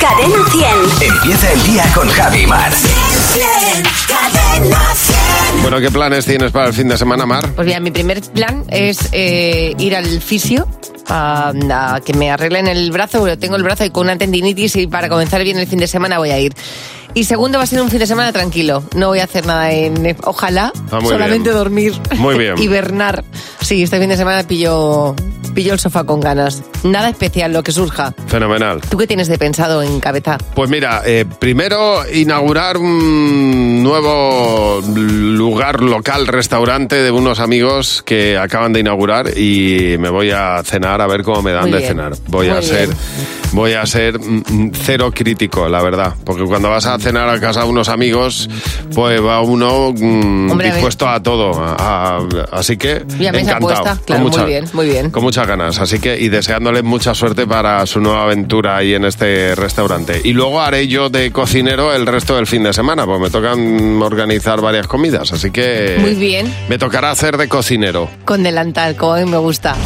Cadena 100. Empieza el día con Javi Mar. Cadena 100. Bueno, ¿qué planes tienes para el fin de semana, Mar? Pues mira, mi primer plan es eh, ir al fisio a, a que me arreglen el brazo, porque tengo el brazo y con una tendinitis y para comenzar bien el fin de semana voy a ir. Y segundo, va a ser un fin de semana tranquilo. No voy a hacer nada en... Ojalá, Ah, muy solamente bien. dormir. Muy bien. Hibernar. Sí, este fin de semana pillo, pillo el sofá con ganas. Nada especial, lo que surja. Fenomenal. ¿Tú qué tienes de pensado en cabeza? Pues mira, eh, primero inaugurar un nuevo lugar local, restaurante de unos amigos que acaban de inaugurar y me voy a cenar a ver cómo me dan Muy de bien. cenar. Voy Muy a ser, bien. voy a ser mm, mm, cero crítico, la verdad, porque cuando vas a cenar a casa de unos amigos, pues va uno mm, Hombre, dispuesto a todo. a- a- así que Y a mesa encantado. puesta, muy bien, muy bien. Con muchas ganas, así que y deseándole mucha suerte para su nueva aventura ahí en este restaurante. Y luego haré yo de cocinero el resto del fin de semana, porque me tocan organizar varias comidas, así que Muy bien. me tocará hacer de cocinero. Con delantal, como a mí me gusta.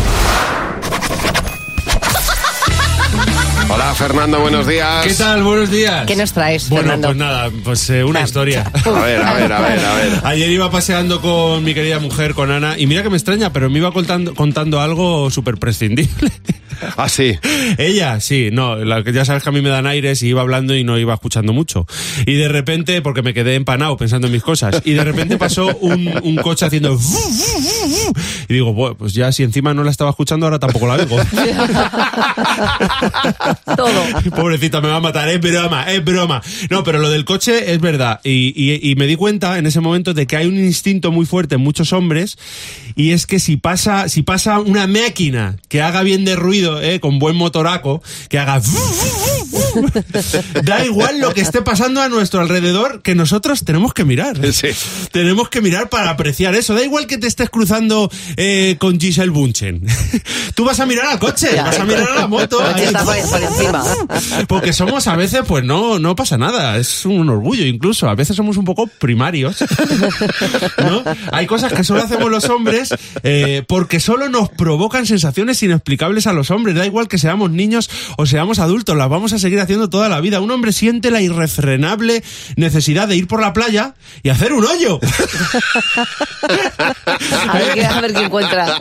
Hola Fernando, buenos días. ¿Qué tal? Buenos días. ¿Qué nos traes, Bueno, Fernando? pues nada, pues eh, una historia. A ver, a ver, a ver, a ver. Ayer iba paseando con mi querida mujer, con Ana, y mira que me extraña, pero me iba contando, contando algo súper prescindible. Ah, sí. Ella, sí, no, la, ya sabes que a mí me dan aires y iba hablando y no iba escuchando mucho. Y de repente, porque me quedé empanado pensando en mis cosas, y de repente pasó un, un coche haciendo... Y digo, bueno, pues ya si encima no la estaba escuchando, ahora tampoco la oigo. Todo. Pobrecita, me va a matar, es broma, es broma. No, pero lo del coche es verdad. Y, y- y me di cuenta en ese momento de que hay un instinto muy fuerte en muchos hombres y es que si pasa, si pasa una máquina que haga bien de ruido, eh, con buen motoraco, que haga... Da igual lo que esté pasando a nuestro alrededor, que nosotros tenemos que mirar. Sí. Tenemos que mirar para apreciar eso. Da igual que te estés cruzando eh, con Giselle Bunchen. Tú vas a mirar al coche, Ya. vas a mirar a la moto. El coche ahí. está por, por encima. Porque somos a veces, pues no, no pasa nada. Es un orgullo incluso. A veces somos un poco primarios. ¿No? Hay cosas que solo hacemos los hombres eh, porque solo nos provocan sensaciones inexplicables a los hombres. Da igual que seamos niños o seamos adultos, las vamos a seguir haciendo toda la vida. Un hombre siente la irrefrenable necesidad de ir por la playa y hacer un hoyo. A ver, qué- a ver qué encuentra.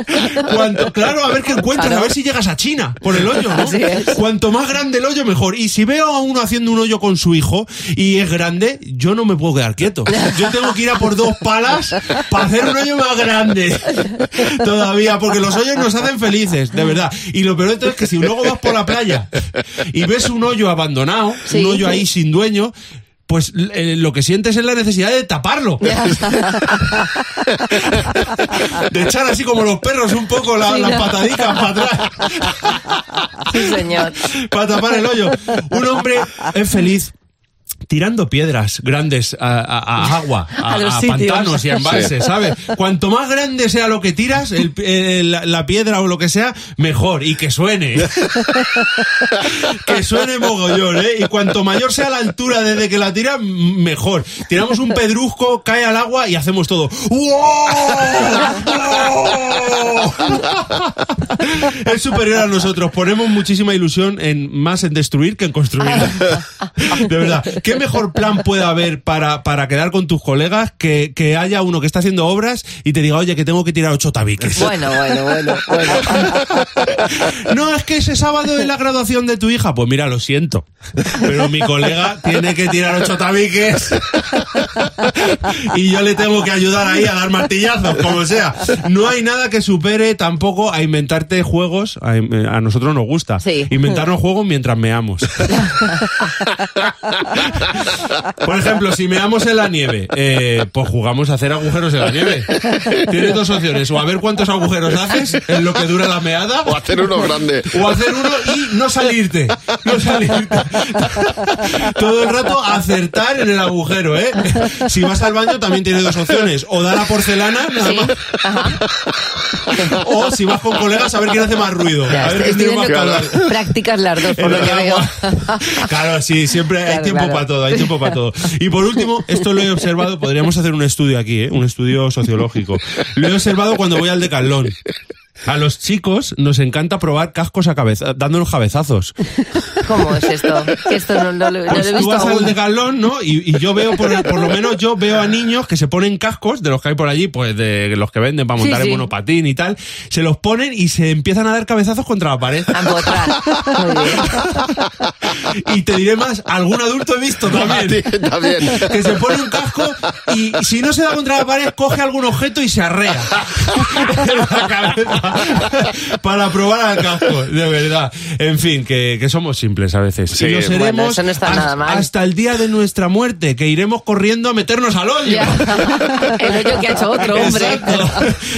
Cuanto, claro, a ver qué encuentras, Claro. a ver si llegas a China por el hoyo, ¿no? Así es. Cuanto más grande el hoyo, mejor. Y si veo a uno haciendo un hoyo con su hijo y es grande, yo no me puedo quedar quieto. Yo tengo que ir a por dos palas para hacer un hoyo más grande. Todavía, porque los hoyos nos hacen felices, de verdad. Y lo peor de todo es que si luego vas por la playa y ves un hoyo abandonado, Sí. un hoyo ahí sin dueño, pues eh, lo que sientes es la necesidad de taparlo. de echar así como los perros un poco la- Sí, las no. patadicas para atrás Sí, señor. para tapar el hoyo. Un hombre es feliz tirando piedras grandes a, a- a agua, a, pantanos y a embalses, ¿sabes? Cuanto más grande sea lo que tiras, el- el- la, piedra o lo que sea, mejor. Y que suene. que suene mogollón, ¿eh? Y cuanto mayor sea la altura desde que la tiras, mejor. Tiramos un pedrusco, cae al agua y hacemos todo. ¡Wow! es superior a nosotros. Ponemos muchísima ilusión en más en destruir que en construir. De verdad. ¿Qué mejor plan puede haber para, para quedar con tus colegas que, que haya uno que está haciendo obras y te diga, oye, que tengo que tirar ocho tabiques? Bueno, bueno, bueno, bueno. No, es que ese sábado es la graduación de tu hija. Pues mira, lo siento. Pero mi colega tiene que tirar ocho tabiques. Y yo le tengo que ayudar ahí a dar martillazos, como sea. No hay nada que supere tampoco a inventarte juegos. A, a nosotros nos gusta. Sí. Inventarnos juegos mientras meamos. Por ejemplo, si meamos en la nieve, eh, pues jugamos a hacer agujeros en la nieve. Tienes dos opciones. O a ver cuántos agujeros haces en lo que dura la meada. O hacer uno grande. O hacer uno y no salirte. No salirte. Todo el rato acertar en el agujero, ¿eh? Si vas al baño también tienes dos opciones. O dar a porcelana, nada Sí. más. O si vas con colegas, a ver quién hace más ruido. Ya, a ver estoy quién tiene más practicas las dos, por En lo que veo. Claro, sí, siempre hay Claro, tiempo claro. para todo, hay tiempo para todo. Y por último, esto lo he observado, podríamos hacer un estudio aquí, ¿eh? un estudio sociológico. Lo he observado cuando voy al decalón. A los chicos nos encanta probar cascos a cabeza, dándonos cabezazos. ¿Cómo es esto? Esto no, no no Pues lo he tú visto vas al aún. de galón, ¿no? Y, y yo veo, por, por lo menos yo veo a niños que se ponen cascos, de los que hay por allí, pues de los que venden para Sí, montar sí. en monopatín y tal, se los ponen y se empiezan a dar cabezazos contra la pared. A empotrar. Muy bien. Y te diré más, algún adulto he visto también. A ti también. Que se pone un casco y si no se da contra la pared, coge algún objeto y se arrea en la cabeza para probar al casco, de verdad. En fin, que, que somos simples a veces. Sí. y lo seremos Bueno, eso no está has- nada mal. hasta el día de nuestra muerte, que iremos corriendo a meternos al hoyo. El hoyo que ha hecho otro hombre. Exacto.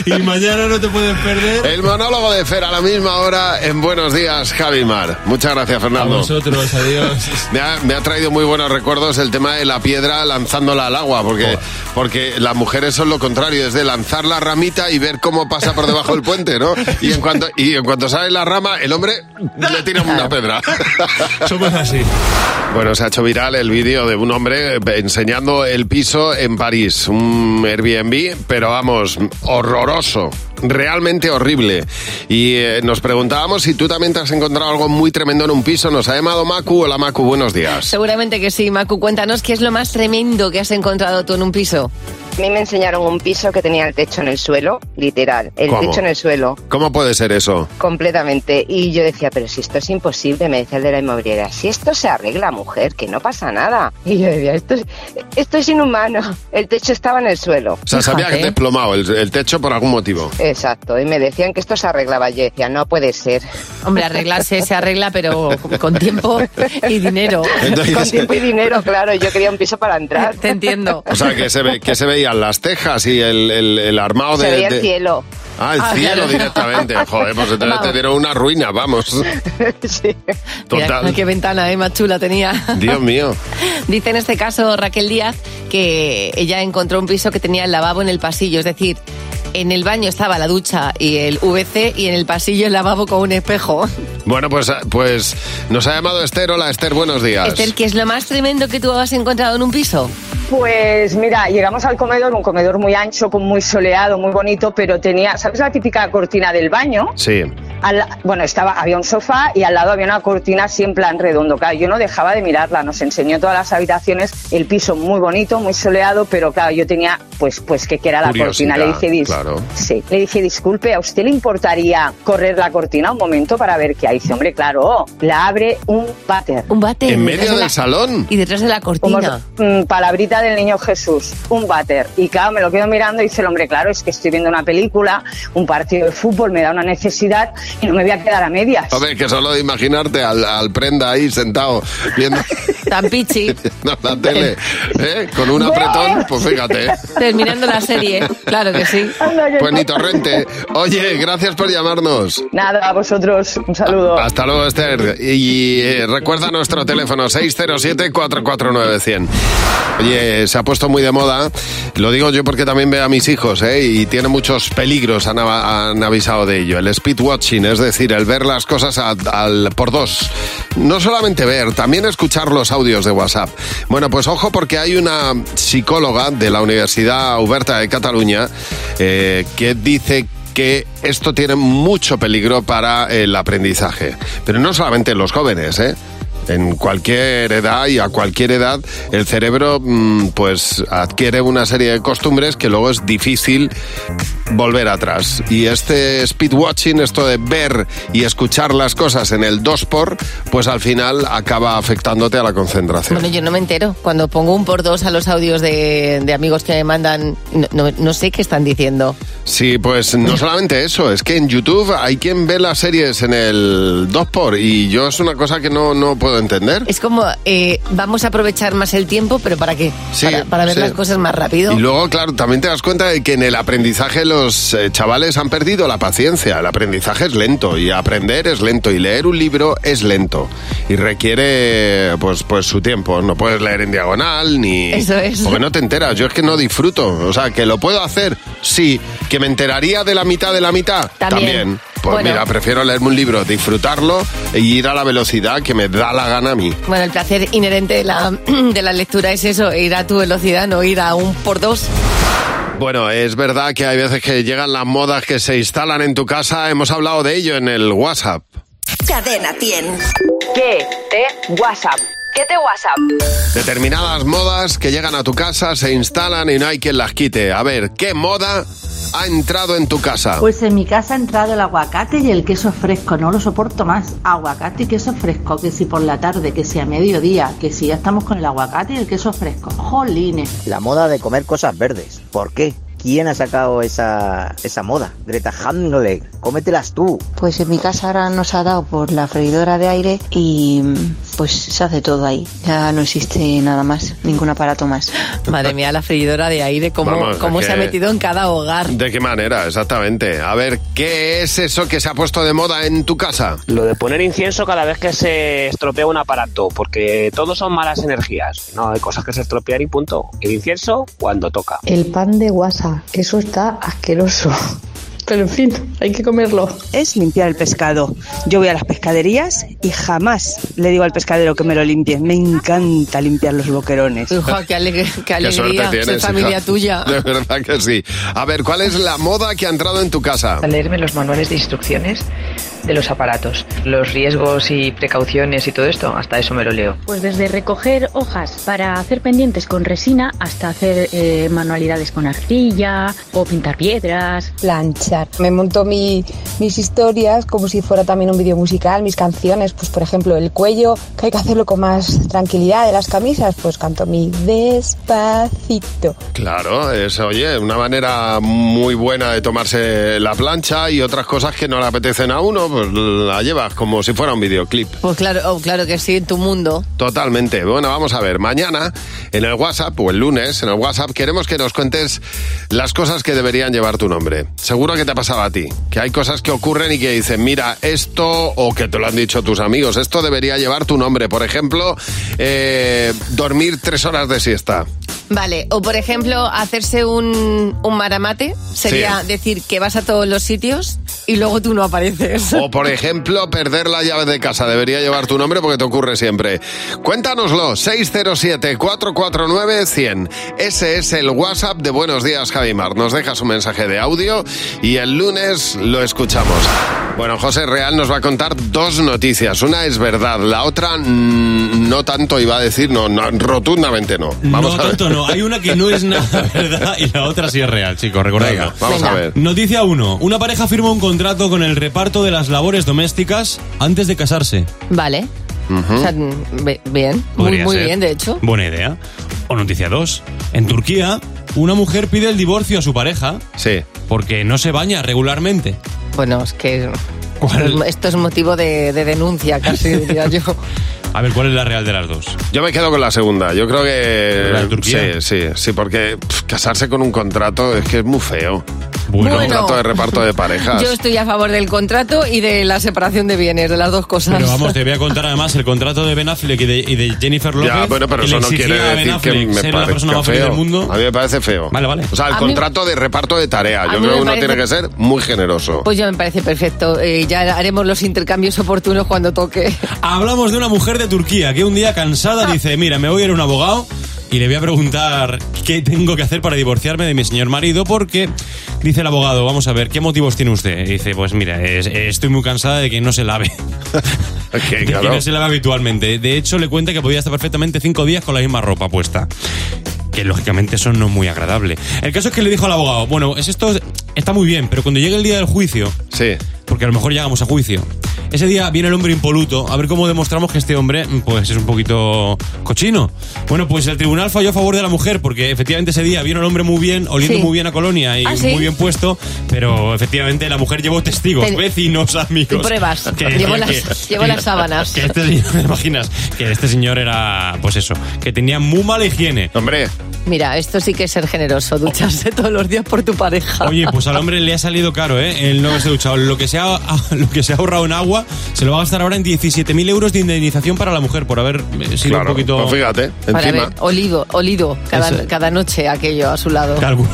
Y mañana no te puedes perder. El monólogo de Fer a la misma hora en Buenos Días, Javi Mar. Muchas gracias, A Fernando. vosotros, adiós. Me ha, me ha traído muy buenos recuerdos el tema de la piedra lanzándola al agua, porque, porque las mujeres son lo contrario, es de lanzar la ramita y ver cómo pasa por debajo del puente, ¿no? Y en cuanto, y en cuanto sale la rama, el hombre le tira una pedra. Somos así. Bueno, se ha hecho viral el vídeo de un hombre enseñando el piso en París, un Airbnb, pero vamos, horroroso, realmente horrible. Y eh, nos preguntábamos si tú también te has encontrado algo muy tremendo en un piso. Nos ha llamado Macu. Hola Macu, buenos días. Seguramente que sí, Macu. Cuéntanos qué es lo más tremendo que has encontrado tú en un piso. A mí me enseñaron un piso que tenía el techo en el suelo, literal, el ¿Cómo? techo en el suelo, ¿Cómo puede ser eso? completamente. Y yo decía, pero si esto es imposible, me decía el de la inmobiliaria, si esto se arregla, mujer, que no pasa nada. Y yo decía, esto es, esto es inhumano. El techo estaba en el suelo. O sea, se había Fíjate. desplomado el, el techo por algún motivo. Exacto, y me decían que esto se arreglaba. Yo decía, no puede ser. Hombre, arreglarse se arregla, pero con tiempo y dinero. Entonces- Con tiempo y dinero, claro, yo quería un piso para entrar. Te entiendo. O sea, que se, ve, que se veían las tejas y el, el, el armado de... Se veía de- el cielo. Ah, el Ah, cielo claro. directamente. Joder, pues entonces te dieron una ruina, vamos. sí. Mira, Total. qué ventana eh, más chula tenía. Dios mío. Dice en este caso Raquel Díaz que ella encontró un piso que tenía el lavabo en el pasillo, es decir, en el baño estaba la ducha y el VC y en el pasillo el lavabo con un espejo. Bueno, pues, pues nos ha llamado Esther. Hola, Esther, buenos días. Esther, ¿qué es lo más tremendo que tú has encontrado en un piso? Pues mira, llegamos al comedor, un comedor muy ancho, con muy soleado, muy bonito, pero tenía, ¿sabes la típica cortina del baño? Sí. Al- bueno, estaba, había un sofá y al lado había una cortina así en plan redondo. Claro, yo no dejaba de mirarla, nos enseñó todas las habitaciones, el piso muy bonito, muy soleado, pero claro, yo tenía, pues, pues que, que era la cortina. Le dije, dis- claro. sí, le dije, disculpe, ¿a usted le importaría correr la cortina un momento para ver qué hay? Dice, hombre, claro, la abre un váter. Un bate. ¿En medio de del salón? Y detrás de la Como cortina. mm, palabrita del niño Jesús, un váter. Y claro, me lo quedo mirando y dice el hombre, claro, es que estoy viendo una película, un partido de fútbol, me da una necesidad y no me voy a quedar a medias. Hombre, que solo de imaginarte al, al prenda ahí sentado viendo Tan pichi. viendo la tele, ¿eh? con un apretón, pues fíjate. Terminando la serie. Claro que sí. Pues ni torrente. Oye, gracias por llamarnos. Nada, a vosotros, un saludo. Hasta luego, Esther. Y eh, recuerda nuestro teléfono 607-449-100. Oye, se ha puesto muy de moda. Lo digo yo porque también veo a mis hijos, ¿eh? Y tiene muchos peligros, han, han avisado de ello. El speed watching, es decir, el ver las cosas al, por dos. No solamente ver, también escuchar los audios de WhatsApp. Bueno, pues ojo porque hay una psicóloga de la Universidad Oberta de Cataluña eh, que dice que esto tiene mucho peligro para el aprendizaje. Pero no solamente en los jóvenes, ¿eh? En cualquier edad y a cualquier edad el cerebro mm, pues adquiere una serie de costumbres que luego es difícil volver atrás. Y este speed watching, esto de ver y escuchar las cosas en el 2 por, pues al final acaba afectándote a la concentración. Bueno, yo no me entero. Cuando pongo un por dos a los audios de, de amigos que me mandan, no, no- no sé qué están diciendo. Sí, pues no solamente eso, es que en YouTube hay quien ve las series en el 2 por y yo es una cosa que no, no puedo entender. Es como, eh, vamos a aprovechar más el tiempo, pero ¿para qué? Sí, para, para ver sí. las cosas más rápido. Y luego, claro, también te das cuenta de que en el aprendizaje los eh, chavales han perdido la paciencia. El aprendizaje es lento y aprender es lento y leer un libro es lento y requiere pues pues su tiempo. No puedes leer en diagonal ni Eso es. porque no te enteras. Yo es que no disfruto. O sea, que lo puedo hacer, sí. Que me enteraría de la mitad de la mitad, También. Pues Bueno. mira, prefiero leerme un libro, disfrutarlo e ir a la velocidad que me da la gana a mí. Bueno, el placer inherente de la, de la lectura es eso, ir a tu velocidad, no ir a un por dos. Bueno, es verdad que hay veces que llegan las modas que se instalan en tu casa. Hemos hablado de ello en el WhatsApp. Cadena 100. ¿Qué te WhatsApp? ¿Qué te WhatsApp? Determinadas modas que llegan a tu casa, se instalan y no hay quien las quite. A ver, ¿qué moda ha entrado en tu casa? Pues en mi casa ha entrado el aguacate y el queso fresco, no lo soporto más. Aguacate y queso fresco, que si por la tarde, que si a mediodía, que si ya estamos con el aguacate y el queso fresco. Jolines. La moda de comer cosas verdes. ¿Por qué? ¿Quién ha sacado esa, esa moda? Greta Thunberg, cómetelas tú. Pues en mi casa ahora nos ha dado por la freidora de aire y pues se hace todo ahí. Ya no existe nada más, ningún aparato más. Madre mía, la freidora de aire, cómo, Vamos, cómo se ha metido en cada hogar. ¿De qué manera? Exactamente. A ver, ¿qué es eso que se ha puesto de moda en tu casa? Lo de poner incienso cada vez que se estropea un aparato, porque todos son malas energías. No, hay cosas que se estropean y punto. El incienso cuando toca. El pan de guasa, que eso está asqueroso. Pero en fin, hay que comerlo. es limpiar el pescado. Yo voy a las pescaderías y jamás le digo al pescadero que me lo limpie. Me encanta limpiar los boquerones. Hija, qué, alegre- qué Qué alegría suerte ser tienes, familia hija. tuya. De verdad que sí. A ver, ¿cuál es la moda que ha entrado en tu casa? A leerme los manuales de instrucciones de los aparatos, los riesgos y precauciones y todo esto, hasta eso me lo leo. Pues desde recoger hojas para hacer pendientes con resina hasta hacer eh, manualidades con arcilla o pintar piedras. planchar. Me monto mi- mis historias como si fuera también un vídeo musical, mis canciones, pues por ejemplo el cuello, que hay que hacerlo con más tranquilidad de las camisas, pues canto mi despacito. Claro, es, oye, una manera muy buena de tomarse la plancha y otras cosas que no le apetecen a uno, pues la llevas como si fuera un videoclip. Pues claro, oh, claro que sí, en tu mundo. Totalmente. Bueno, vamos a ver. Mañana, en el WhatsApp, o el lunes, en el WhatsApp, queremos que nos cuentes las cosas que deberían llevar tu nombre. Seguro que te ha pasado a ti. Que hay cosas que ocurren y que dicen, mira, esto, o que te lo han dicho tus amigos, esto debería llevar tu nombre. Por ejemplo, eh, dormir tres horas de siesta. Vale, o por ejemplo, hacerse un, un maramate sería Sí. decir que vas a todos los sitios y luego tú no apareces. O, por ejemplo, perder la llave de casa. Debería llevar tu nombre porque te ocurre siempre. Cuéntanoslo. 607-449-100. Ese es el WhatsApp de Buenos Días, Javimar. Nos dejas un mensaje de audio y el lunes lo escuchamos. Bueno, José Real nos va a contar dos noticias. Una es verdad, la otra no tanto iba a decir, no, no, rotundamente no. Vamos no, a ver. tanto no. Hay una que no es nada verdad y la otra sí es real, chicos, recordadlo. Venga, vamos a ver. Noticia 1. Una pareja firma un contrato con el reparto de las labores domésticas antes de casarse. Vale. O sea, be- bien, muy, Podría muy ser. bien, de hecho. Buena idea. O noticia 2. En Turquía, una mujer pide el divorcio a su pareja Sí. porque no se baña regularmente. Bueno, es que ¿Cuál? esto es motivo de, de denuncia casi, diría yo. A ver, ¿cuál es la real de las dos? Yo me quedo con la segunda. Yo creo que. ¿La de Turquía? Sí, sí, sí, porque pff, casarse con un contrato es que es muy feo. Bueno. Contrato de reparto de parejas. Yo estoy a favor del contrato y de la separación de bienes, de las dos cosas. Pero vamos, te voy a contar además el contrato de Ben Affleck y de, y de Jennifer López. Ya, bueno, pero eso no quiere decir que me ser la parezca persona más feliz feo. del mundo. A mí me parece feo. Vale, vale. O sea, el A mí- contrato de reparto de tarea. A Yo creo que uno parece- tiene que ser muy generoso. Pues ya me parece perfecto. Eh, ya haremos los intercambios oportunos cuando toque. Hablamos de una mujer de Turquía que un día cansada dice, mira, me voy a ir a un abogado y le voy a preguntar qué tengo que hacer para divorciarme de mi señor marido porque dice el abogado, vamos a ver, ¿qué motivos tiene usted? Dice, pues mira, es- estoy muy cansada de que no se lave. Que, De que no se lava habitualmente. De hecho, le cuenta que podía estar perfectamente cinco días con la misma ropa puesta. Que lógicamente eso no es muy agradable. El caso es que le dijo al abogado, bueno, es esto está muy bien, pero cuando llegue el día del juicio, Sí. porque a lo mejor llegamos a juicio. Ese día viene el hombre impoluto, a ver cómo demostramos que este hombre, pues, es un poquito cochino. Bueno, pues el tribunal falló a favor de la mujer, porque efectivamente ese día vino el hombre muy bien, oliendo Sí. muy bien a Colonia y ¿Ah, sí? muy bien puesto, pero efectivamente la mujer llevó testigos, Ten- vecinos, amigos. Pruebas. que Llevo decían las- que- llevo las sábanas. Que este señor, ¿te imaginas? Que este señor era, pues eso, que tenía muy mala higiene. Hombre, Mira, esto sí que es ser generoso, ducharse todos los días por tu pareja. Oye, pues al hombre le ha salido caro, ¿eh? El no haberse duchado. Lo que, se ha, lo que se ha ahorrado en agua se lo va a gastar ahora en 17.000 euros de indemnización para la mujer por haber eh, sido claro. un poquito... Pues fíjate, Para encima. olido, olido cada, cada noche aquello a su lado. Tal cual.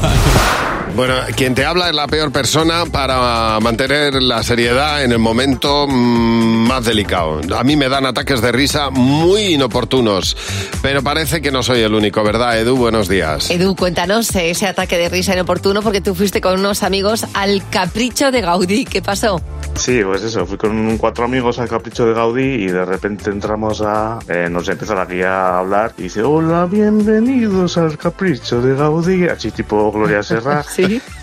Bueno, quien te habla es la peor persona para mantener la seriedad en el momento mm, más delicado. A mí me dan ataques de risa muy inoportunos, pero parece que no soy el único, ¿verdad, Edu? Buenos días. Edu, cuéntanos ese ataque de risa inoportuno porque tú fuiste con unos amigos al capricho de Gaudí. ¿Qué pasó? Sí, pues eso, fui con cuatro amigos al Capricho de Gaudí y de repente entramos a... eh, nos empieza la guía a hablar y dice, hola, bienvenidos al Capricho de Gaudí, así tipo Gloria Serra. sí. Sí.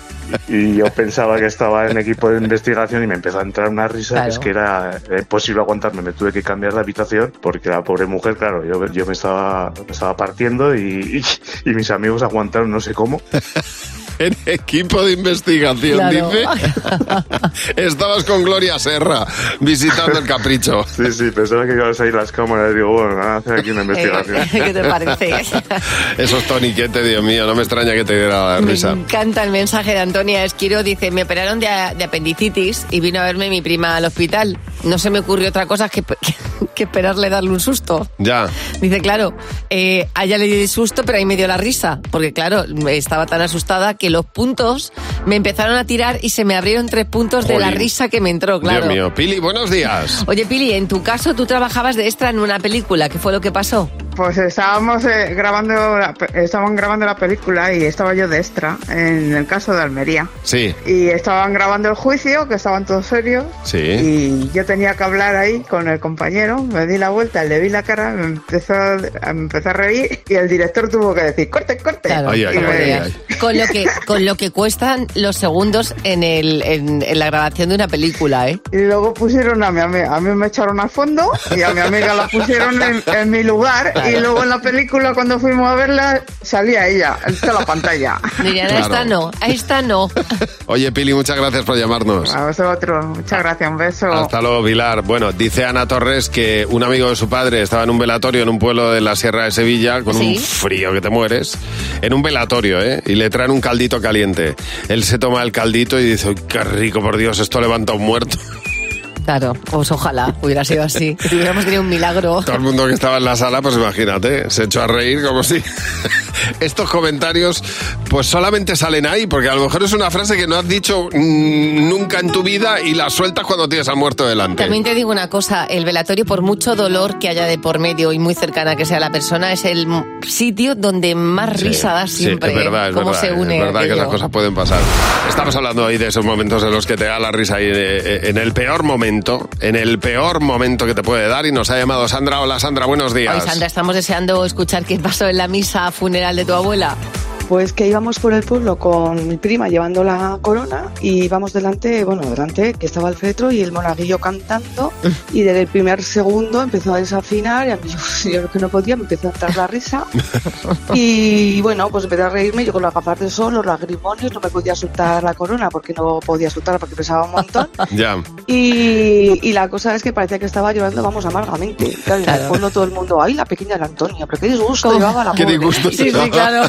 Y yo pensaba que estaba en equipo de investigación y me empezó a entrar una risa, Claro. es que era imposible aguantarme, me tuve que cambiar de habitación porque la pobre mujer, claro, yo, yo me, estaba, me estaba partiendo y, y, y mis amigos aguantaron no sé cómo. En equipo de investigación, Claro. dice. Estabas con Gloria Serra visitando el capricho. Sí, sí, pensaba que iban a salir las cámaras y digo, bueno, van a hacer aquí una investigación. ¿Qué te parece? Esos toniquetes, Dios mío, no me extraña que te diera la Me risa. encanta el mensaje de Antonia Esquiro. Dice, me operaron de, de apendicitis y vino a verme mi prima al hospital. No se me ocurrió otra cosa que, que esperarle darle un susto. Ya. Dice, claro, eh, a ella le di susto, pero ahí me dio la risa. Porque, claro, estaba tan asustada que los puntos me empezaron a tirar y se me abrieron tres puntos de la risa que me entró, claro. Dios mío. Pili, buenos días. Oye, Pili, en tu caso tú trabajabas de extra en una película. ¿Qué fue lo que pasó? Pues estábamos eh, grabando, la, estaban grabando la película y estaba yo de extra en el caso de Almería. Sí, Y estaban grabando el juicio, que estaban todos serios. sí. Y yo tenía que hablar ahí con el compañero, me di la vuelta, le vi la cara, me empezó, a- me empecé a reír y el director tuvo que decir, corte, corte. Claro, Ay, ay. Con lo que, con lo que cuestan los segundos en, el, en, en la grabación de una película, ¿eh? Y luego pusieron a mi amiga, a mí me echaron al fondo y a mi amiga la pusieron en, en mi lugar y Claro. luego en la película cuando fuimos a verla salía ella en toda la pantalla. Dirían, Claro. esta no, a esta no. Oye, Pili, muchas gracias por llamarnos. A vosotros, muchas gracias, un beso. Hasta luego, Pilar. Bueno, dice Ana Torres que un amigo de su padre estaba en un velatorio en un pueblo de la Sierra de Sevilla con un frío que te mueres. En un velatorio, ¿eh? Y le traen un caldito caliente. Él se toma el caldito y dice, "Uy, qué rico, por Dios, esto levanta a un muerto. Claro, pues ojalá hubiera sido así. Que hubiéramos tenido un milagro. Todo el mundo que estaba en la sala, pues imagínate, se echó a reír como si... Estos comentarios, pues solamente salen ahí, porque a lo mejor es una frase que no has dicho mm, nunca en tu vida y la sueltas cuando tienes al muerto delante. También te digo una cosa, el velatorio, por mucho dolor que haya de por medio y muy cercana que sea la persona, es el sitio donde más Sí, risa da sí, siempre. es verdad, es cómo verdad, se une es verdad que esas cosas pueden pasar. Estamos hablando ahí de esos momentos en los que te da la risa y eh, en el peor momento, en el peor momento que te puede dar y nos ha llamado Sandra. Hola Sandra, buenos días. Hoy, Sandra, estamos deseando escuchar qué pasó en la misa funeral de tu abuela. Pues que íbamos por el pueblo con mi prima llevando la corona y íbamos delante, bueno, delante que estaba el fetro y el monaguillo cantando y desde el primer segundo empezó a desafinar y a mí yo, yo que no podía me empezó a entrar la risa y bueno, pues empecé a reírme yo con las gafas de sol, los lagrimones, no me podía soltar la corona porque no podía soltarla porque pesaba un montón Ya. y, y la cosa es que parecía que estaba llorando, vamos, amargamente. Claro, y en el Claro. fondo todo el mundo, ay, la pequeña de la Antonia, pero qué disgusto llevaba la Qué pobre". disgusto Sí, sí, claro.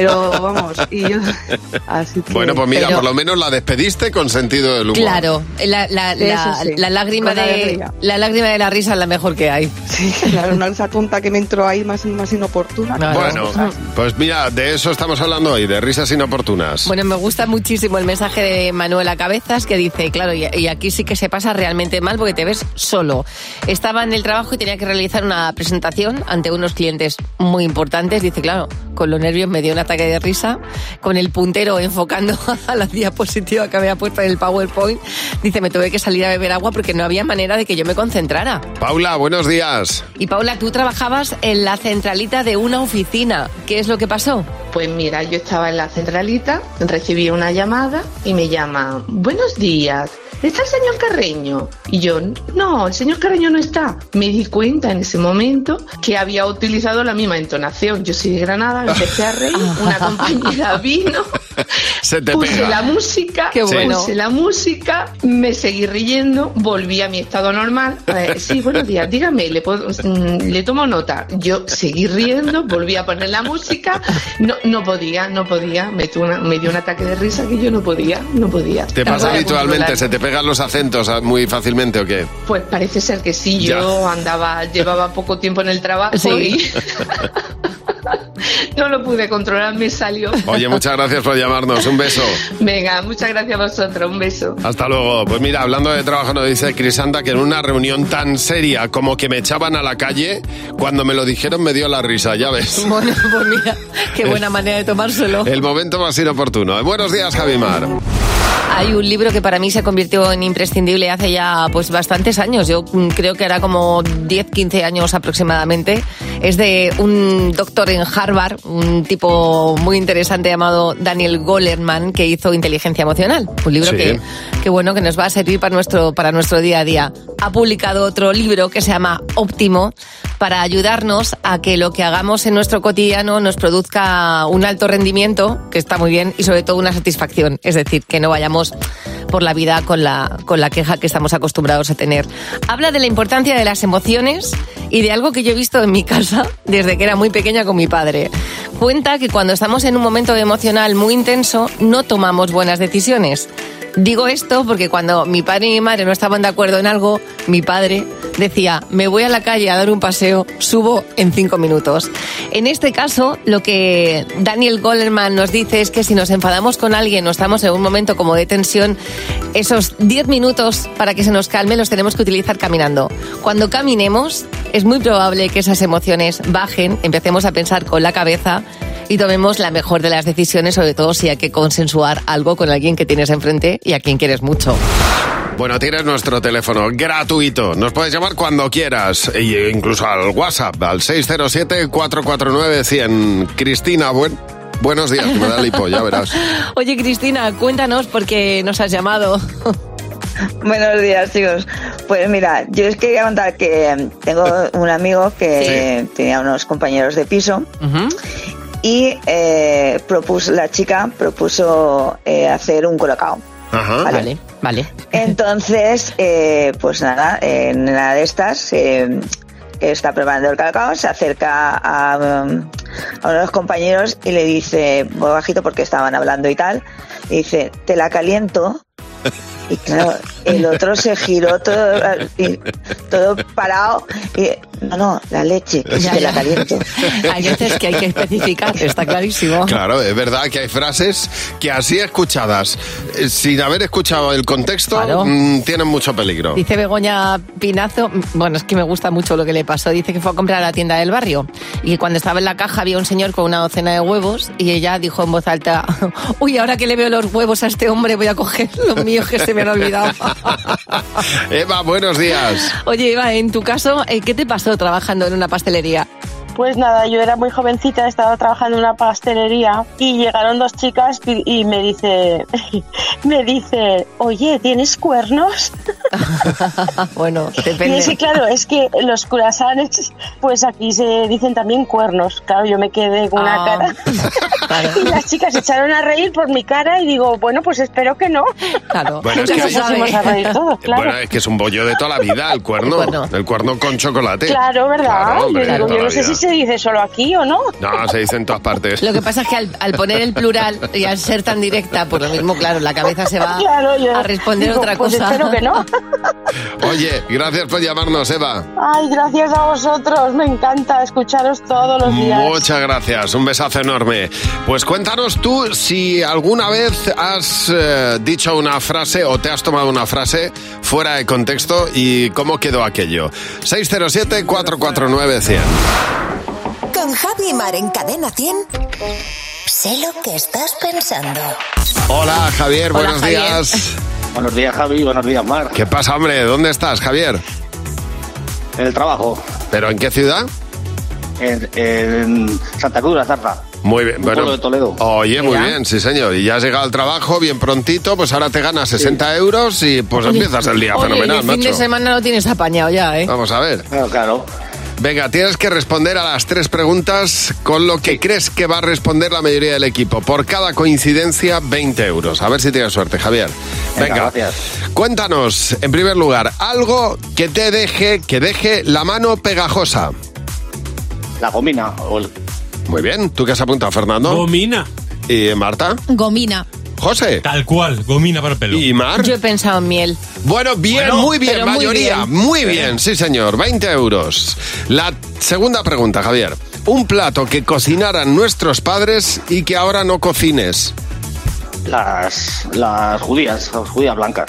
Pero vamos, y yo, así que... Bueno, pues mira, Pero- por lo menos la despediste con sentido del humor. Claro, la, la, la, sí, la lágrima de la lágrima de la risa es la mejor que hay. Sí, claro, una risa tonta que me entró ahí más, más inoportuna. Bueno, pues mira, de eso estamos hablando hoy, de risas inoportunas. Bueno, me gusta muchísimo el mensaje de Manuela Cabezas que dice, claro, y, y aquí sí que se pasa realmente mal porque te ves solo. Estaba en el trabajo y tenía que realizar una presentación ante unos clientes muy importantes. Dice, claro, con los nervios me dio un ataque de risa, con el puntero enfocando a la diapositiva que había puesto en el PowerPoint. Dice, me tuve que salir a beber agua porque no había manera de que yo me concentrara. Paula, buenos días. Y Paula, tú trabajabas en la centralita de una oficina. ¿Qué es lo que pasó? Pues mira, yo estaba en la centralita, recibí una llamada y me llama, buenos días, ¿está el señor Carreño? Y yo, no, el señor Carreño no está. Me di cuenta en ese momento que había utilizado la misma entonación. Yo soy de Granada, me empecé a reír, una compañera vino, Se te puse pega. la música, Qué bueno. puse la música, me seguí riendo, volví a mi estado normal. Eh, sí, buenos días, dígame, le, puedo- mm, le tomo nota. Yo seguí riendo, volví a poner la música, no, no podía, no podía, me, dio una- me dio un ataque de risa que yo no podía, no podía. ¿Te pasa habitualmente? ¿Se te pegan los acentos ah, muy fácilmente o qué? Pues parece ser que sí, yo andaba, llevaba poco tiempo en el trabajo Sí. y no lo pude controlar, me salió. Oye, muchas gracias por llamarnos. Un beso. Venga, muchas gracias a vosotros, un beso. Hasta luego. Pues mira, hablando de trabajo, nos dice Crisanta que en una reunión tan seria como que me echaban a la calle, cuando me lo dijeron me dio la risa, ya ves. Bueno, pues mira, qué buena manera de tomárselo. El momento más inoportuno. Buenos días, Javimar. Hay un libro que para mí se convirtió en imprescindible hace ya pues bastantes años. Yo creo que era como 10, 15 años aproximadamente. Es de un doctor en Harvard, un tipo muy interesante llamado Daniel Goleman, que hizo Inteligencia Emocional. Un libro Sí. que, que bueno, que nos va a servir para nuestro, para nuestro día a día. Ha publicado otro libro que se llama Óptimo para ayudarnos a que lo que hagamos en nuestro cotidiano nos produzca un alto rendimiento, que está muy bien, y sobre todo una satisfacción. Es decir, que no vayamos por la vida con la, con la queja que estamos acostumbrados a tener. Habla de la importancia de las emociones y de algo que yo he visto en mi casa desde que era muy pequeña con mi padre. Cuenta que cuando estamos en un momento emocional muy intenso no tomamos buenas decisiones. Digo esto porque cuando mi padre y mi madre no estaban de acuerdo en algo, mi padre decía, me voy a la calle a dar un paseo, subo en cinco minutos. En este caso, lo que Daniel Goleman nos dice es que si nos enfadamos con alguien o estamos en un momento como de tensión, esos 10 minutos para que se nos calme los tenemos que utilizar caminando. Cuando caminemos, es muy probable que esas emociones bajen, empecemos a pensar con la cabeza y tomemos la mejor de las decisiones, sobre todo si hay que consensuar algo con alguien que tienes enfrente y a quien quieres mucho. Bueno, tienes nuestro teléfono gratuito. Nos puedes llamar cuando quieras, e incluso al WhatsApp, al 607-449-100. Cristina, buen, buenos días, me da lipo, ya verás. Oye, Cristina, cuéntanos por qué nos has llamado. Buenos días, chicos. Pues mira, yo os quería contar que tengo un amigo que tenía unos compañeros de piso y eh, propuso, la chica propuso eh, hacer un colocado. Vale, vale. Entonces, eh, pues nada, en una de estas eh, está preparando el cacao, se acerca a, a uno de los compañeros y le dice, muy bajito porque estaban hablando y tal, y dice, te la caliento. Y claro, el otro se giró todo, todo parado y no, no, la leche, que Ya, te ya. la caliento. Hay veces que hay que especificar, está clarísimo. Claro, es verdad que hay frases que así escuchadas, eh, sin haber escuchado el contexto, Claro. mm, tienen mucho peligro. Dice Begoña Pinazo, bueno, es que me gusta mucho lo que le pasó. Dice que fue a comprar a la tienda del barrio y cuando estaba en la caja había un señor con una docena de huevos y ella dijo en voz alta, uy, ahora que le veo los huevos a este hombre voy a coger los míos que se me han olvidado. Eva, buenos días. Oye, Eva, en tu caso, eh, ¿qué te pasó trabajando en una pastelería? Pues nada, yo era muy jovencita, estaba trabajando en una pastelería y llegaron dos chicas y, y me dice, me dice, oye, ¿tienes cuernos? bueno, Y depende. es que claro, es que los curasanes, pues aquí se dicen también cuernos. Claro, yo me quedé con una Ah, cara. y las chicas se echaron a reír por mi cara y digo, bueno, pues espero que no. Claro, Bueno, es que Nos hay- a reír todos, claro. Bueno, es que es un bollo de toda la vida, el cuerno. El cuerno, con chocolate. Claro, ¿verdad? Claro, hombre, yo digo, no sé si se dice solo aquí o no. No, se dice en todas partes. Lo que pasa es que al, al poner el plural y al ser tan directa, por lo mismo, claro, la cabeza se va Claro, a responder digo, otra pues cosa. espero que no. Oye, gracias por llamarnos, Eva. Ay, gracias a vosotros, me encanta escucharos todos los días. Muchas gracias, un besazo enorme. Pues cuéntanos tú si alguna vez has eh, dicho una frase o te has tomado una frase fuera de contexto y cómo quedó aquello. 607-449-100. Con Javi Mar en Cadena 100. Sé lo que estás pensando. Hola Javier, Hola, buenos Javier. días. Buenos días, Javi. Buenos días, Mar. ¿Qué pasa, hombre? ¿Dónde estás, Javier? En el trabajo. ¿Pero en qué ciudad? En, en Santa Cruz, la Zarza. Muy bien, Un bueno. pueblo de Toledo. Oye, muy bien, sí señor. Y ya has llegado al trabajo bien prontito, pues ahora te ganas 60 euros y pues Oye, empiezas el día oye, fenomenal, el fin de semana lo tienes apañado ya, ¿eh? Vamos a ver. Claro, claro. Venga, tienes que responder a las tres preguntas con lo que crees que va a responder la mayoría del equipo. Por cada coincidencia, 20 euros. A ver si tienes suerte, Javier. Venga, Venga, gracias. cuéntanos, en primer lugar, algo que te deje, que deje la mano pegajosa. La gomina. o el- Muy bien, ¿tú qué has apuntado, Fernando? Gomina. ¿Y Marta? Gomina. José. Tal cual, gomina para el pelo. ¿Y Mar? Yo he pensado en miel. Bueno, bien, Bueno, muy bien, muy mayoría. bien. Muy bien. sí señor, 20 euros. La segunda pregunta, Javier. un plato que cocinaran nuestros padres y que ahora no cocines. Las, las judías, las judías blancas.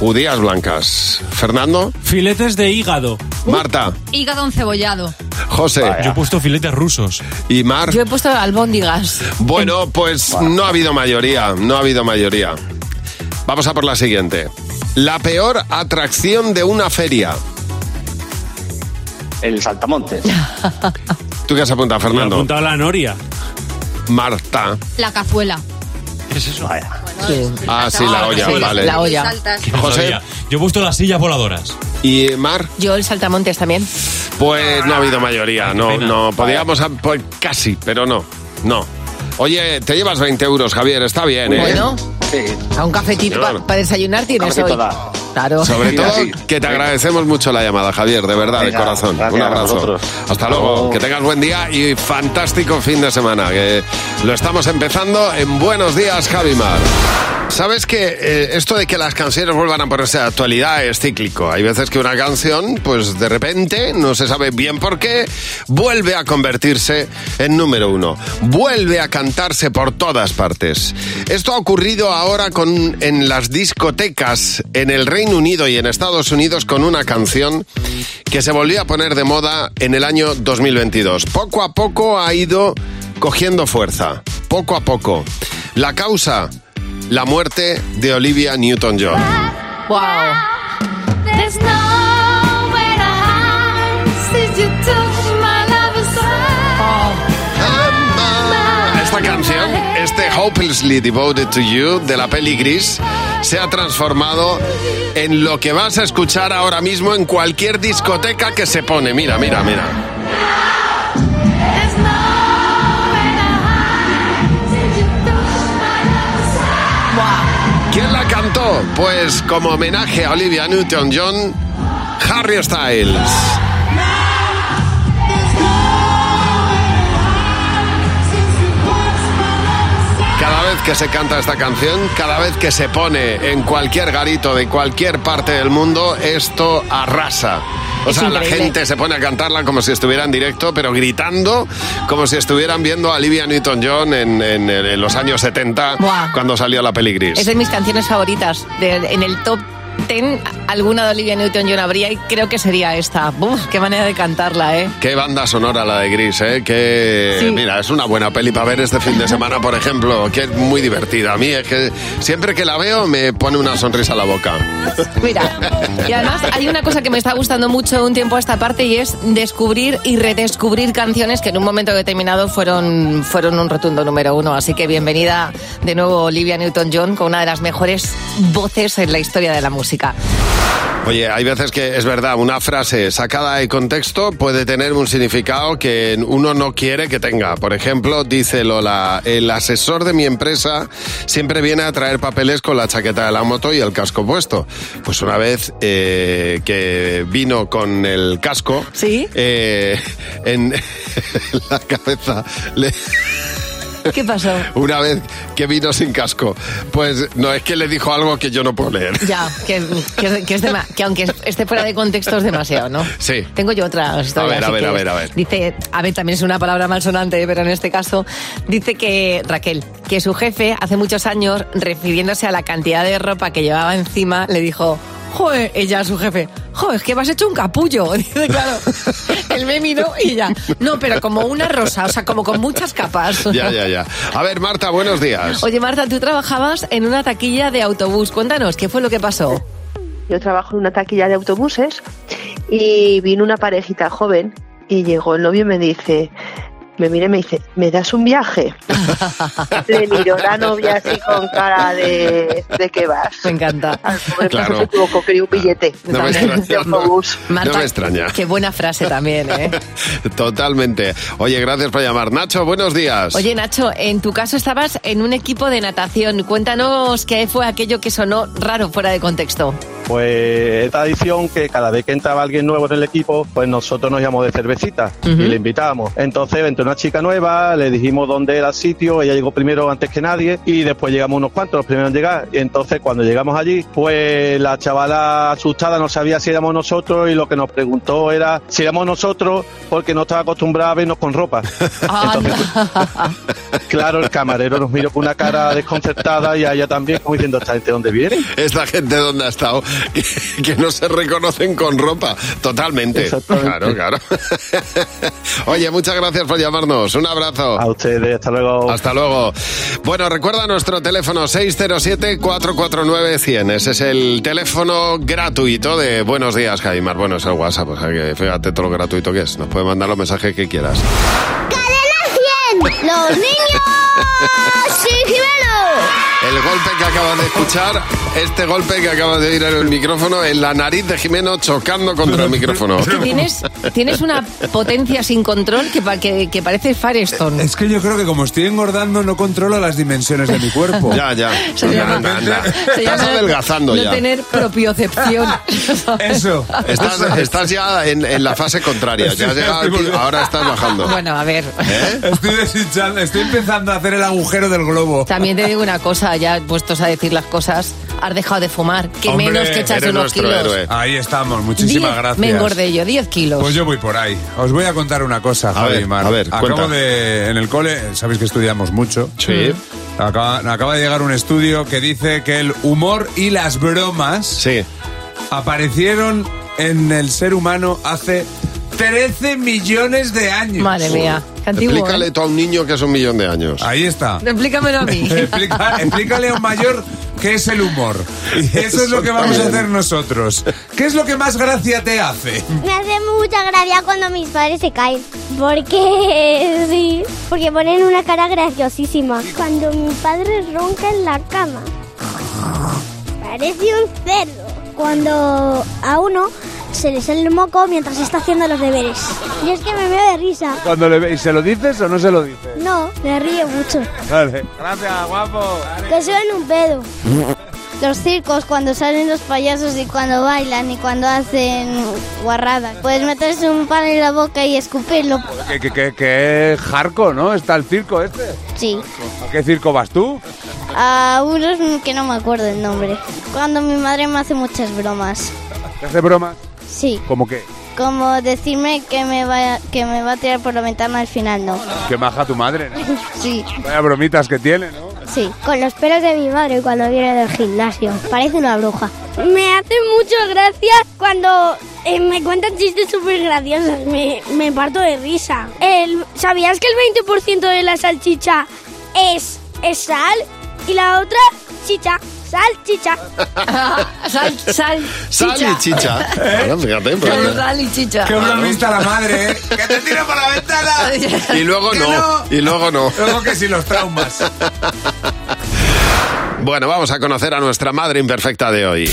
Judías blancas. Fernando, Filetes de hígado. Marta, Hígado encebollado. José Yo he puesto filetes rusos. y Mar. Yo he puesto albóndigas. Bueno, pues no ha habido mayoría, no ha habido mayoría. Vamos a por la siguiente. La peor atracción de una feria. El saltamontes. ¿Tú qué has apuntado, Me he Fernando? apuntado la noria. Marta. La cazuela. ¿Qué es eso? Ah, sí, la olla, Sí, vale. La olla. Saltas. José. Yo he puesto las sillas voladoras. ¿Y Mar? Yo el saltamontes también. Pues no ha habido mayoría, no, no. Podríamos, pues, casi, pero no, no. Oye, te llevas 20 euros, Javier, está bien, ¿eh? Bueno, Sí. a un cafetito para desayunar tienes hoy. da. Claro. Sobre todo que te agradecemos mucho la llamada, Javier, de verdad, de corazón. Un abrazo. Hasta luego. luego. Que tengas buen día y fantástico fin de semana. Que lo estamos empezando en Buenos Días, Javimar. Sabes que eh, esto de que las canciones vuelvan a ponerse de actualidad es cíclico. Hay veces que una canción, pues de repente, no se sabe bien por qué, vuelve a convertirse en número uno. Vuelve a cantarse por todas partes. Esto ha ocurrido ahora con, en las discotecas en el Reino Unido y en Estados Unidos con una canción que se volvió a poner de moda en el año 2022. Poco a poco ha ido cogiendo fuerza. Poco a poco. La causa, la muerte de Olivia Newton-John. Wow. Esta canción, este Hopelessly Devoted to You de la peli Gris, se ha transformado en lo que vas a escuchar ahora mismo en cualquier discoteca que se pone. Mira, mira, mira. ¿Quién la cantó? Pues como homenaje a Olivia Newton-John, Harry Styles. Vez que se canta esta canción, cada vez que se pone en cualquier garito de cualquier parte del mundo, esto arrasa. O Es sea, la increíble. gente se pone a cantarla como si estuviera en directo, pero gritando como si estuvieran viendo a Olivia Newton-John en, en- en los años 70, Buah. cuando salió la peli Gris. Es de mis canciones favoritas. De- en el top 10, alguna de Olivia Newton-John habría y creo que sería esta. Buf, qué manera de cantarla, ¿eh? Qué banda sonora la de Gris, ¿eh? Que, Sí. mira, es una buena peli para ver este fin de semana, por ejemplo, que es muy divertida. A mí es que siempre que la veo me pone una sonrisa a la boca. Mira, y además hay una cosa que me está gustando mucho un tiempo a esta parte y es descubrir y redescubrir canciones que en un momento determinado fueron, fueron un rotundo número uno. Así que bienvenida de nuevo Olivia Newton-John con una de las mejores voces en la historia de la música. Oye, hay veces que es verdad, una frase sacada de contexto puede tener un significado que uno no quiere que tenga. Por ejemplo, dice Lola, el asesor de mi empresa siempre viene a traer papeles con la chaqueta de la moto y el casco puesto. Pues una vez eh, que vino con el casco, ¿Sí? eh, en la cabeza le... ¿Qué pasó? Una vez que vino sin casco, pues no es que le dijo algo que yo no puedo leer. Ya, que, que, que es que aunque esté fuera de contexto es demasiado, ¿no? Sí. Tengo yo otra historia. A ver, a ver, a ver, a ver. Dice, a ver, también es una palabra malsonante, pero en este caso, dice que Raquel, que su jefe hace muchos años, refiriéndose a la cantidad de ropa que llevaba encima, le dijo, joder, ella a su jefe, joder, es que me has hecho un capullo. Dice, claro, él me miró y ya, no, pero como una rosa, o sea, como con muchas capas. Ya, ya, ya. A ver, Marta, buenos días. Oye, Marta, tú trabajabas en una taquilla de autobús. Cuéntanos, ¿qué fue lo que pasó? Yo trabajo en una taquilla de autobuses y vino una parejita joven y llegó el novio y me dice, me mira y me dice, ¿me das un viaje? Le miró la novia así con cara de, ¿de qué vas? Me encanta. Pobre Claro. se equivocó, quería un billete. No me de extraña, no, autobús. no me extraña. Qué buena frase también, ¿eh? Totalmente. Oye, gracias por llamar. Nacho, buenos días. Oye, Nacho, en tu caso estabas en un equipo de natación. Cuéntanos qué fue aquello que sonó raro fuera de contexto. Pues es tradición que cada vez que entraba alguien nuevo en el equipo, pues nosotros nos llamamos de cervecita y le invitábamos. Entonces entró una chica nueva, le dijimos dónde era el sitio, ella llegó primero antes que nadie y después llegamos unos cuantos, los primeros en llegar. Y entonces cuando llegamos allí, pues la chavala asustada no sabía si éramos nosotros y lo que nos preguntó era si éramos nosotros porque no estaba acostumbrada a vernos con ropa. Entonces, claro, el camarero nos miró con una cara desconcertada y a ella también, como diciendo, ¿esta gente dónde viene? Esta gente donde ha estado, que, que no se reconocen con ropa. Totalmente. Claro, claro. Oye, muchas gracias por llamarnos. Un abrazo. A ustedes, hasta luego. Hasta luego. Bueno, recuerda nuestro teléfono 607-449-100. Ese es el teléfono gratuito de Buenos Días, Jaimar. Bueno, es el WhatsApp, o sea que fíjate todo lo gratuito que es. Nos puede mandar los mensajes que quieras. ¡Cadena 100! ¡Los niños! ¡Sí, El golpe que acabas de escuchar, este golpe que acabas de oír en el micrófono, en la nariz de Jimeno chocando contra el micrófono. Es que tienes, tienes una potencia sin control que, pa- que, que parece Firestone. Es que yo creo que como estoy engordando no controlo las dimensiones de mi cuerpo. Ya, ya. Se llama- Estás llama adelgazando no ya. tener propiocepción. Eso. Estás, estás ya en, en la fase contraria. Ya has llegado ahora estás bajando. Bueno, a ver. Estoy deshinchando, estoy empezando a hacer el agujero del globo. También te digo una cosa, ya puestos a decir las cosas, has dejado de fumar, que Hombre, menos que echarse unos kilos. Ahí estamos, muchísimas Diez- gracias. Me engordé yo, 10 kilos. Pues yo voy por ahí. Os voy a contar una cosa, Javi ver, y Mar. a ver, Acabo cuenta. de. En el cole, sabéis que estudiamos mucho. Sí. Acaba, acaba de llegar un estudio que dice que el humor y las bromas. Aparecieron en el ser humano hace 13 millones de años. Madre mía, antiguo. Explícale ¿eh? tú a un niño que es un millón de años. Ahí está. Explícamelo a mí. Explica- explícale a un mayor qué es el humor. Y eso es lo que vamos a hacer nosotros. ¿Qué es lo que más gracia te hace? Me hace mucha gracia cuando mis padres se caen. Porque sí, porque ponen una cara graciosísima. Cuando mi padre ronca en la cama. Parece un cerdo. Cuando a uno se le sale el moco mientras está haciendo los deberes. Yo es que me veo de risa. Cuando le veis, ¿se lo dices o no se lo dices? No, me río mucho. Vale. Gracias, guapo. Que suena un pedo. Los circos, cuando salen los payasos y cuando bailan y cuando hacen guarradas. Puedes meterse un pan en la boca y escupirlo. Que, que, que, que jarco, ¿no? Está el circo este. Sí. ¿A qué circo vas tú? A unos que no me acuerdo el nombre. Cuando mi madre me hace muchas bromas. ¿Te hace bromas? Sí. ¿Cómo qué? Como decirme que me va, que me va a tirar por la ventana al final, no. Que maja tu madre, ¿no? Sí. Vaya bromitas que tiene, ¿no? Sí, con los pelos de mi madre cuando viene del gimnasio. Parece una bruja. Me hace mucho gracia cuando eh, me cuentan chistes súper graciosos. Me, me parto de risa. El, ¿Sabías que el 20% de la salchicha es, es sal? Y la otra, chicha. Sal, chicha. sal, sal, Sal y chicha. Bueno, fíjate, Con sal y chicha. Qué bromista la madre, ¿eh? ¡Que te tiro por la ventana! Y luego Que no, y luego no. Luego que sí, los traumas. Bueno, vamos a conocer a nuestra madre imperfecta de hoy.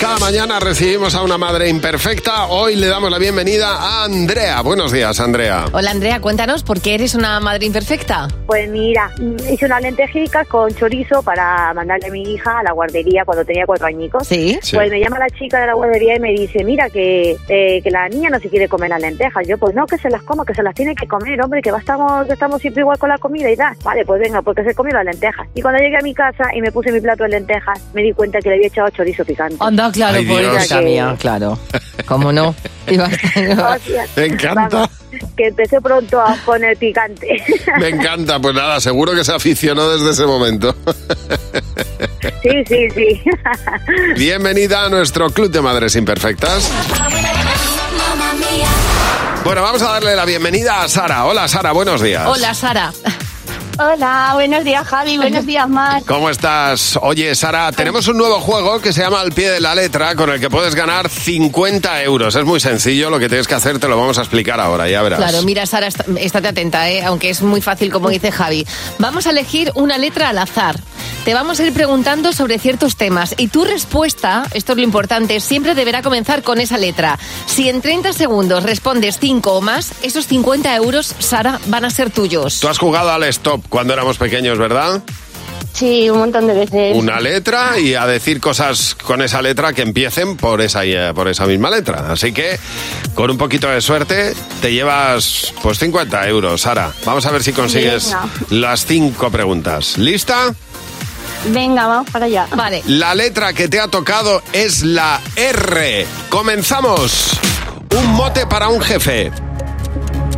Cada mañana recibimos a una madre imperfecta. Hoy le damos la bienvenida a Andrea. Buenos días, Andrea. Hola Andrea, cuéntanos, ¿por qué eres una madre imperfecta? Pues mira, hice una lentejica con chorizo para mandarle a mi hija a la guardería cuando tenía cuatro añicos. Sí. Pues Sí. me llama la chica de la guardería y me dice, mira, que, eh, que la niña no se quiere comer las lentejas. Yo, pues no, que se las coma, que se las tiene que comer, hombre, que va, estamos, que estamos siempre igual con la comida y tal. Vale, pues venga, porque se comió las lentejas. Y cuando llegué a mi casa y me puse mi plato de lentejas, me di cuenta que le había echado chorizo picante. Anda, claro, Ay, pobrecita mía, claro. ¿Cómo no? Iba a estar- Me encanta. Vamos, que empecé pronto a poner picante. Me encanta. Pues nada, seguro que se aficionó desde ese momento. sí, sí, sí. Bienvenida a nuestro Club de Madres Imperfectas. Bueno, vamos a darle la bienvenida a Sara. Hola, Sara, buenos días. Hola Sara. Hola, buenos días Javi, buenos días Mar. ¿Cómo estás? Oye, Sara, tenemos un nuevo juego que se llama Al pie de la letra, con el que puedes ganar 50 euros. Es muy sencillo, lo que tienes que hacer te lo vamos a explicar ahora, ya verás. Claro, mira Sara, est- estate atenta, ¿eh? aunque es muy fácil como dice Javi. Vamos a elegir una letra al azar. Te vamos a ir preguntando sobre ciertos temas y tu respuesta, esto es lo importante, siempre deberá comenzar con esa letra. Si en 30 segundos respondes 5 o más, esos 50 euros, Sara, van a ser tuyos. Tú has jugado al stop cuando éramos pequeños, ¿verdad? Sí, un montón de veces. una letra y a decir cosas con esa letra que empiecen por esa, eh, por esa misma letra. Así que, con un poquito de suerte, te llevas pues 50 euros, Sara. Vamos a ver si consigues Venga. las cinco preguntas. ¿Lista? Venga, vamos para allá. Vale. La letra que te ha tocado es la R. Comenzamos. Un mote para un jefe.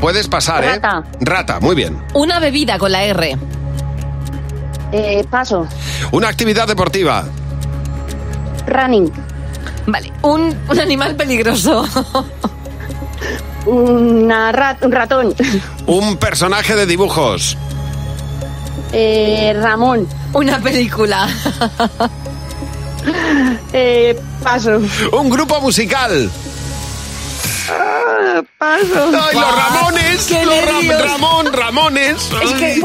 Puedes pasar, Rata. ¿eh? Rata, muy bien. Una bebida con la R. Eh, paso. Una actividad deportiva. Running. Vale. Un, un animal peligroso. Una rat- un ratón. Un personaje de dibujos. Eh, Ramón. Una película. Eh, paso. Un grupo musical. Ah, paso. ¡Ay, los Ramones! ¡Qué los Ram-! Ramón, Ramones. Es que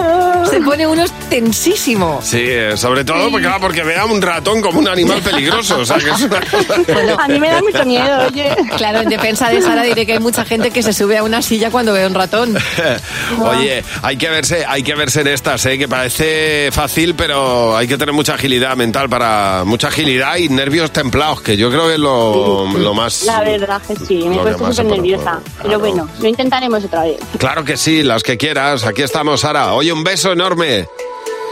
se pone uno tensísimo. Sí, eh, sobre todo porque, claro, porque vea un ratón como un animal peligroso. O sea, que es una cosa... A mí me da mucho miedo, oye. Claro, en defensa de Sara diré que hay mucha gente que se sube a una silla cuando ve un ratón. Oye, hay que verse, hay que verse en estas, ¿eh? que parece fácil, pero hay que tener mucha agilidad mental para mucha agilidad y nervios templados, que yo creo que es lo, lo más. La verdad que sí, me he puesto súper nerviosa. Pero bueno, lo intentaremos otra vez. Claro que sí, las que quieras. Aquí estamos, Sara. Oye, un beso enorme.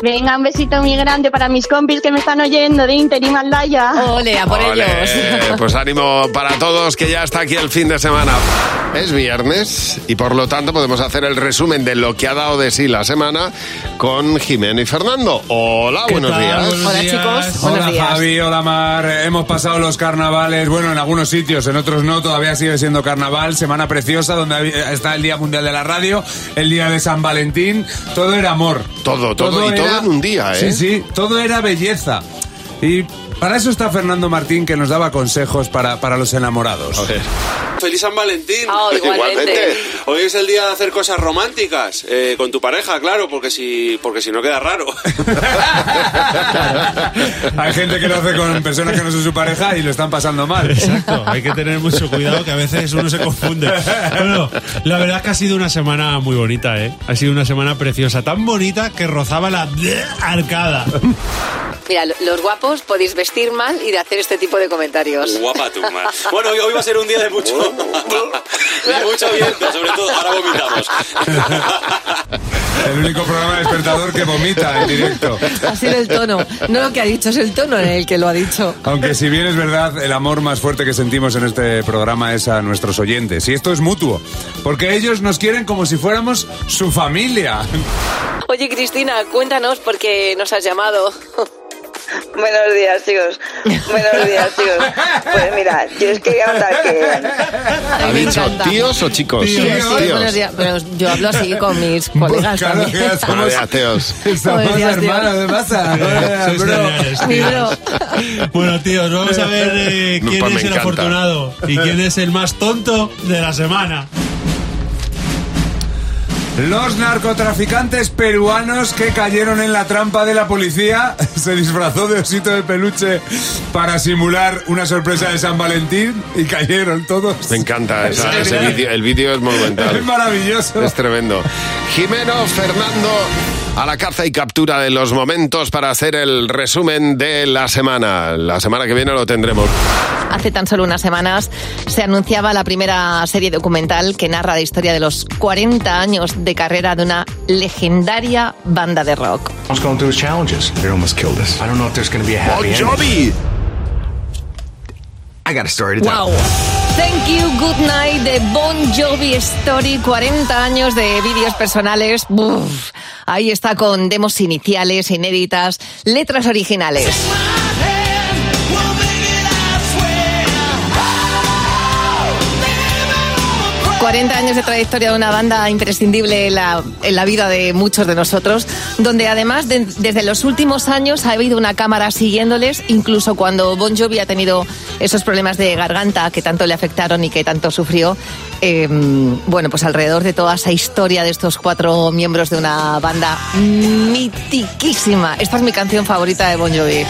Venga, un besito muy grande para mis compis que me están oyendo de Inter y Maldaya. Ole, a por Ole, ellos. Pues ánimo para todos, que ya está aquí el fin de semana. Es viernes y por lo tanto podemos hacer el resumen de lo que ha dado de sí la semana con Jimeno y Fernando. Hola, buenos tal? días. Buenos Hola, días. chicos. Buenos Hola días. Javi, hola Mar. Hemos pasado los carnavales, bueno, en algunos sitios, en otros no, todavía sigue siendo carnaval, semana preciosa, donde está el Día Mundial de la Radio, el Día de San Valentín, todo era amor. Todo, todo, y todo en un día, ¿eh? Sí, sí, todo era belleza. Y para eso está Fernando Martín, que nos daba consejos para, para los enamorados. Feliz San Valentín. Ah, igualmente. Hoy es el día de hacer cosas románticas eh, con tu pareja, claro, porque si porque si no queda raro. Hay gente que lo hace con personas que no son su pareja y lo están pasando mal. Exacto, hay que tener mucho cuidado que a veces uno se confunde. Bueno, la verdad es que ha sido una semana muy bonita, ¿eh? Ha sido una semana preciosa, tan bonita que rozaba la arcada. Mira, lo- los guapos podéis vestir mal y de hacer este tipo de comentarios. Guapa tú, ma. Bueno, hoy, hoy va a ser un día de mucho, de mucho viento, sobre todo ahora vomitamos. El único programa despertador que vomita en directo. Ha sido el tono. No lo que ha dicho, es el tono en el que lo ha dicho. Aunque si bien es verdad, el amor más fuerte que sentimos en este programa es a nuestros oyentes. Y esto es mutuo, porque ellos nos quieren como si fuéramos su familia. Oye, Cristina, cuéntanos por qué nos has llamado. Buenos días, chicos. Buenos días, chicos. Pues mira, yo os quería contar que... ¿Ha dicho tíos o chicos? Sí, sí, buenos días. Pero yo hablo así con mis colegas Claro, también. que somos- Buenos días, tíos. Somos hermanos, ¿qué pasa? Tíos. Bueno, tíos, vamos a ver eh, No, quién pues me es el encanta. afortunado y quién es el más tonto de la semana. Los narcotraficantes peruanos que cayeron en la trampa de la policía se disfrazó de osito de peluche para simular una sorpresa de San Valentín y cayeron todos. Me encanta esa- ese vídeo. El vídeo es monumental. Es maravilloso. Es tremendo. Jimeno, Fernando, a la caza y captura de los momentos para hacer el resumen de la semana. La semana que viene lo tendremos. Hace tan solo unas semanas se anunciaba la primera serie documental que narra la historia de los 40 años de carrera de una legendaria banda de rock. Bon Jovi. I got a story to tell. Wow. Thank you, good night de Bon Jovi Story, 40 años de vídeos personales. Ahí está con demos iniciales, inéditas, letras originales. 40 años de trayectoria de una banda imprescindible en la, vida de muchos de nosotros, donde además de- desde los últimos años ha habido una cámara siguiéndoles, incluso cuando Bon Jovi ha tenido esos problemas de garganta que tanto le afectaron y que tanto sufrió. eh, bueno, pues alrededor de toda esa historia de estos cuatro miembros de una banda mitiquísima. Esta es mi canción favorita de Bon Jovi.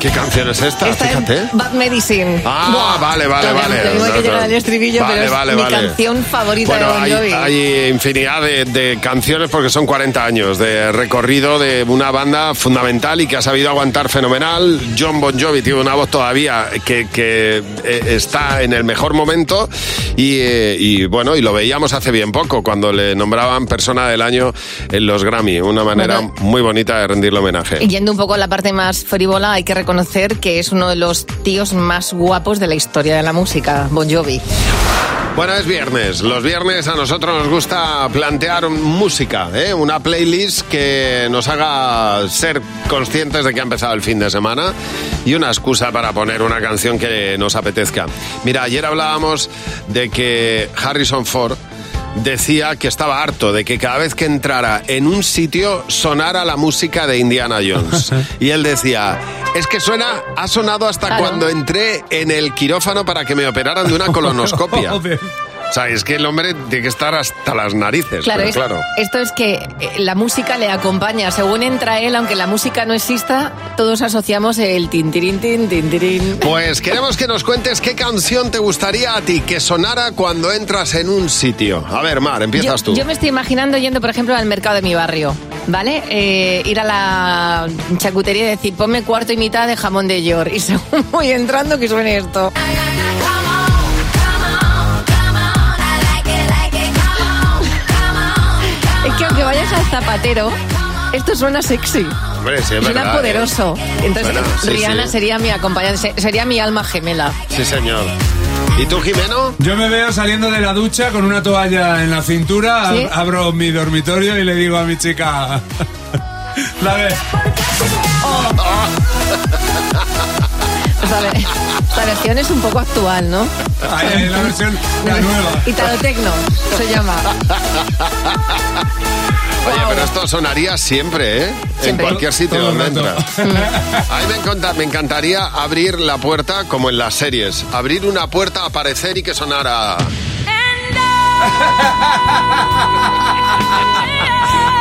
¿Qué canción es esta? Esta Fíjate. es Bad Medicine. Ah, Buah. vale, vale, vale. Tengo que llegar al estribillo, Vale, pero es vale, mi vale. canción favorita Bueno, de Bon hay, Jovi. hay infinidad de, de canciones porque son 40 años de recorrido de una banda fundamental y que ha sabido aguantar fenomenal. John Bon Jovi tiene una voz todavía que, que, eh, está en el mejor momento y, eh, y, bueno, y lo veíamos hace bien poco cuando le nombraban persona del año en los Grammy. Una manera Bueno. muy bonita de rendirle homenaje. Yendo un poco a la parte más frívola, hay que reconocer que es uno de los tíos más guapos de la historia de la música, Bon Jovi. Bueno, es viernes. Los viernes a nosotros nos gusta plantear música, ¿eh? una playlist que nos haga ser conscientes de que ha empezado el fin de semana y una excusa para poner una canción que nos apetezca. Mira, ayer hablábamos de que Harrison Ford decía que estaba harto de que cada vez que entrara en un sitio sonara la música de Indiana Jones. Y él decía, es que suena, ha sonado hasta Claro. cuando entré en el quirófano para que me operaran de una colonoscopia. O sea, es que el hombre tiene que estar hasta las narices. Claro, es- claro. esto es que eh, la música le acompaña. Según entra él, aunque la música no exista, todos asociamos el tintirín, tin, tintirín. Pues queremos que nos cuentes qué canción te gustaría a ti que sonara cuando entras en un sitio. A ver, Mar, empiezas yo, tú. yo me estoy imaginando yendo, por ejemplo, al mercado de mi barrio, ¿vale? Eh, ir a la chacutería y decir, ponme cuarto y mitad de jamón de york. Y según voy entrando, que suene esto. Al zapatero, esto suena sexy. Hombre, sí, es suena verdad, poderoso. ¿eh? Entonces, Bueno, sí, Rihanna sí. sería mi acompañante, se- sería mi alma gemela. Sí, señor. ¿Y tú, Jimeno? Yo me veo saliendo de la ducha con una toalla en la cintura, abro mi dormitorio y le digo a mi chica... La ves. Esta, esta versión es un poco actual, ¿no? Hay la versión, la nueva. Italotecno se llama. Oye, pero esto sonaría siempre, ¿eh? En Siempre. cualquier sitio donde rato. entras. A mí me, encanta- me encantaría abrir la puerta como en las series. Abrir una puerta, aparecer y que sonara...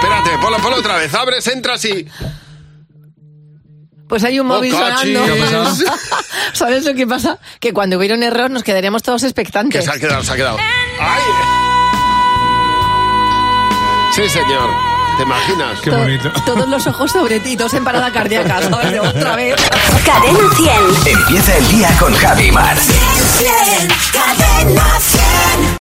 Espérate, ponlo, ponlo otra vez. Abres, entras y... Pues hay un móvil Oh, cachis. sonando. ¿Sabes lo que pasa? Que cuando hubiera un error nos quedaríamos todos Que expectantes. se ha quedado, se ha quedado. ¡Ay! Sí, señor. ¿Te imaginas? Qué bonito. Todos los ojos sobre ti, todos en parada cardíaca, ¿sabes? De Otra vez. Cadena 100. Empieza el día con Javi Mar. Cadena 100.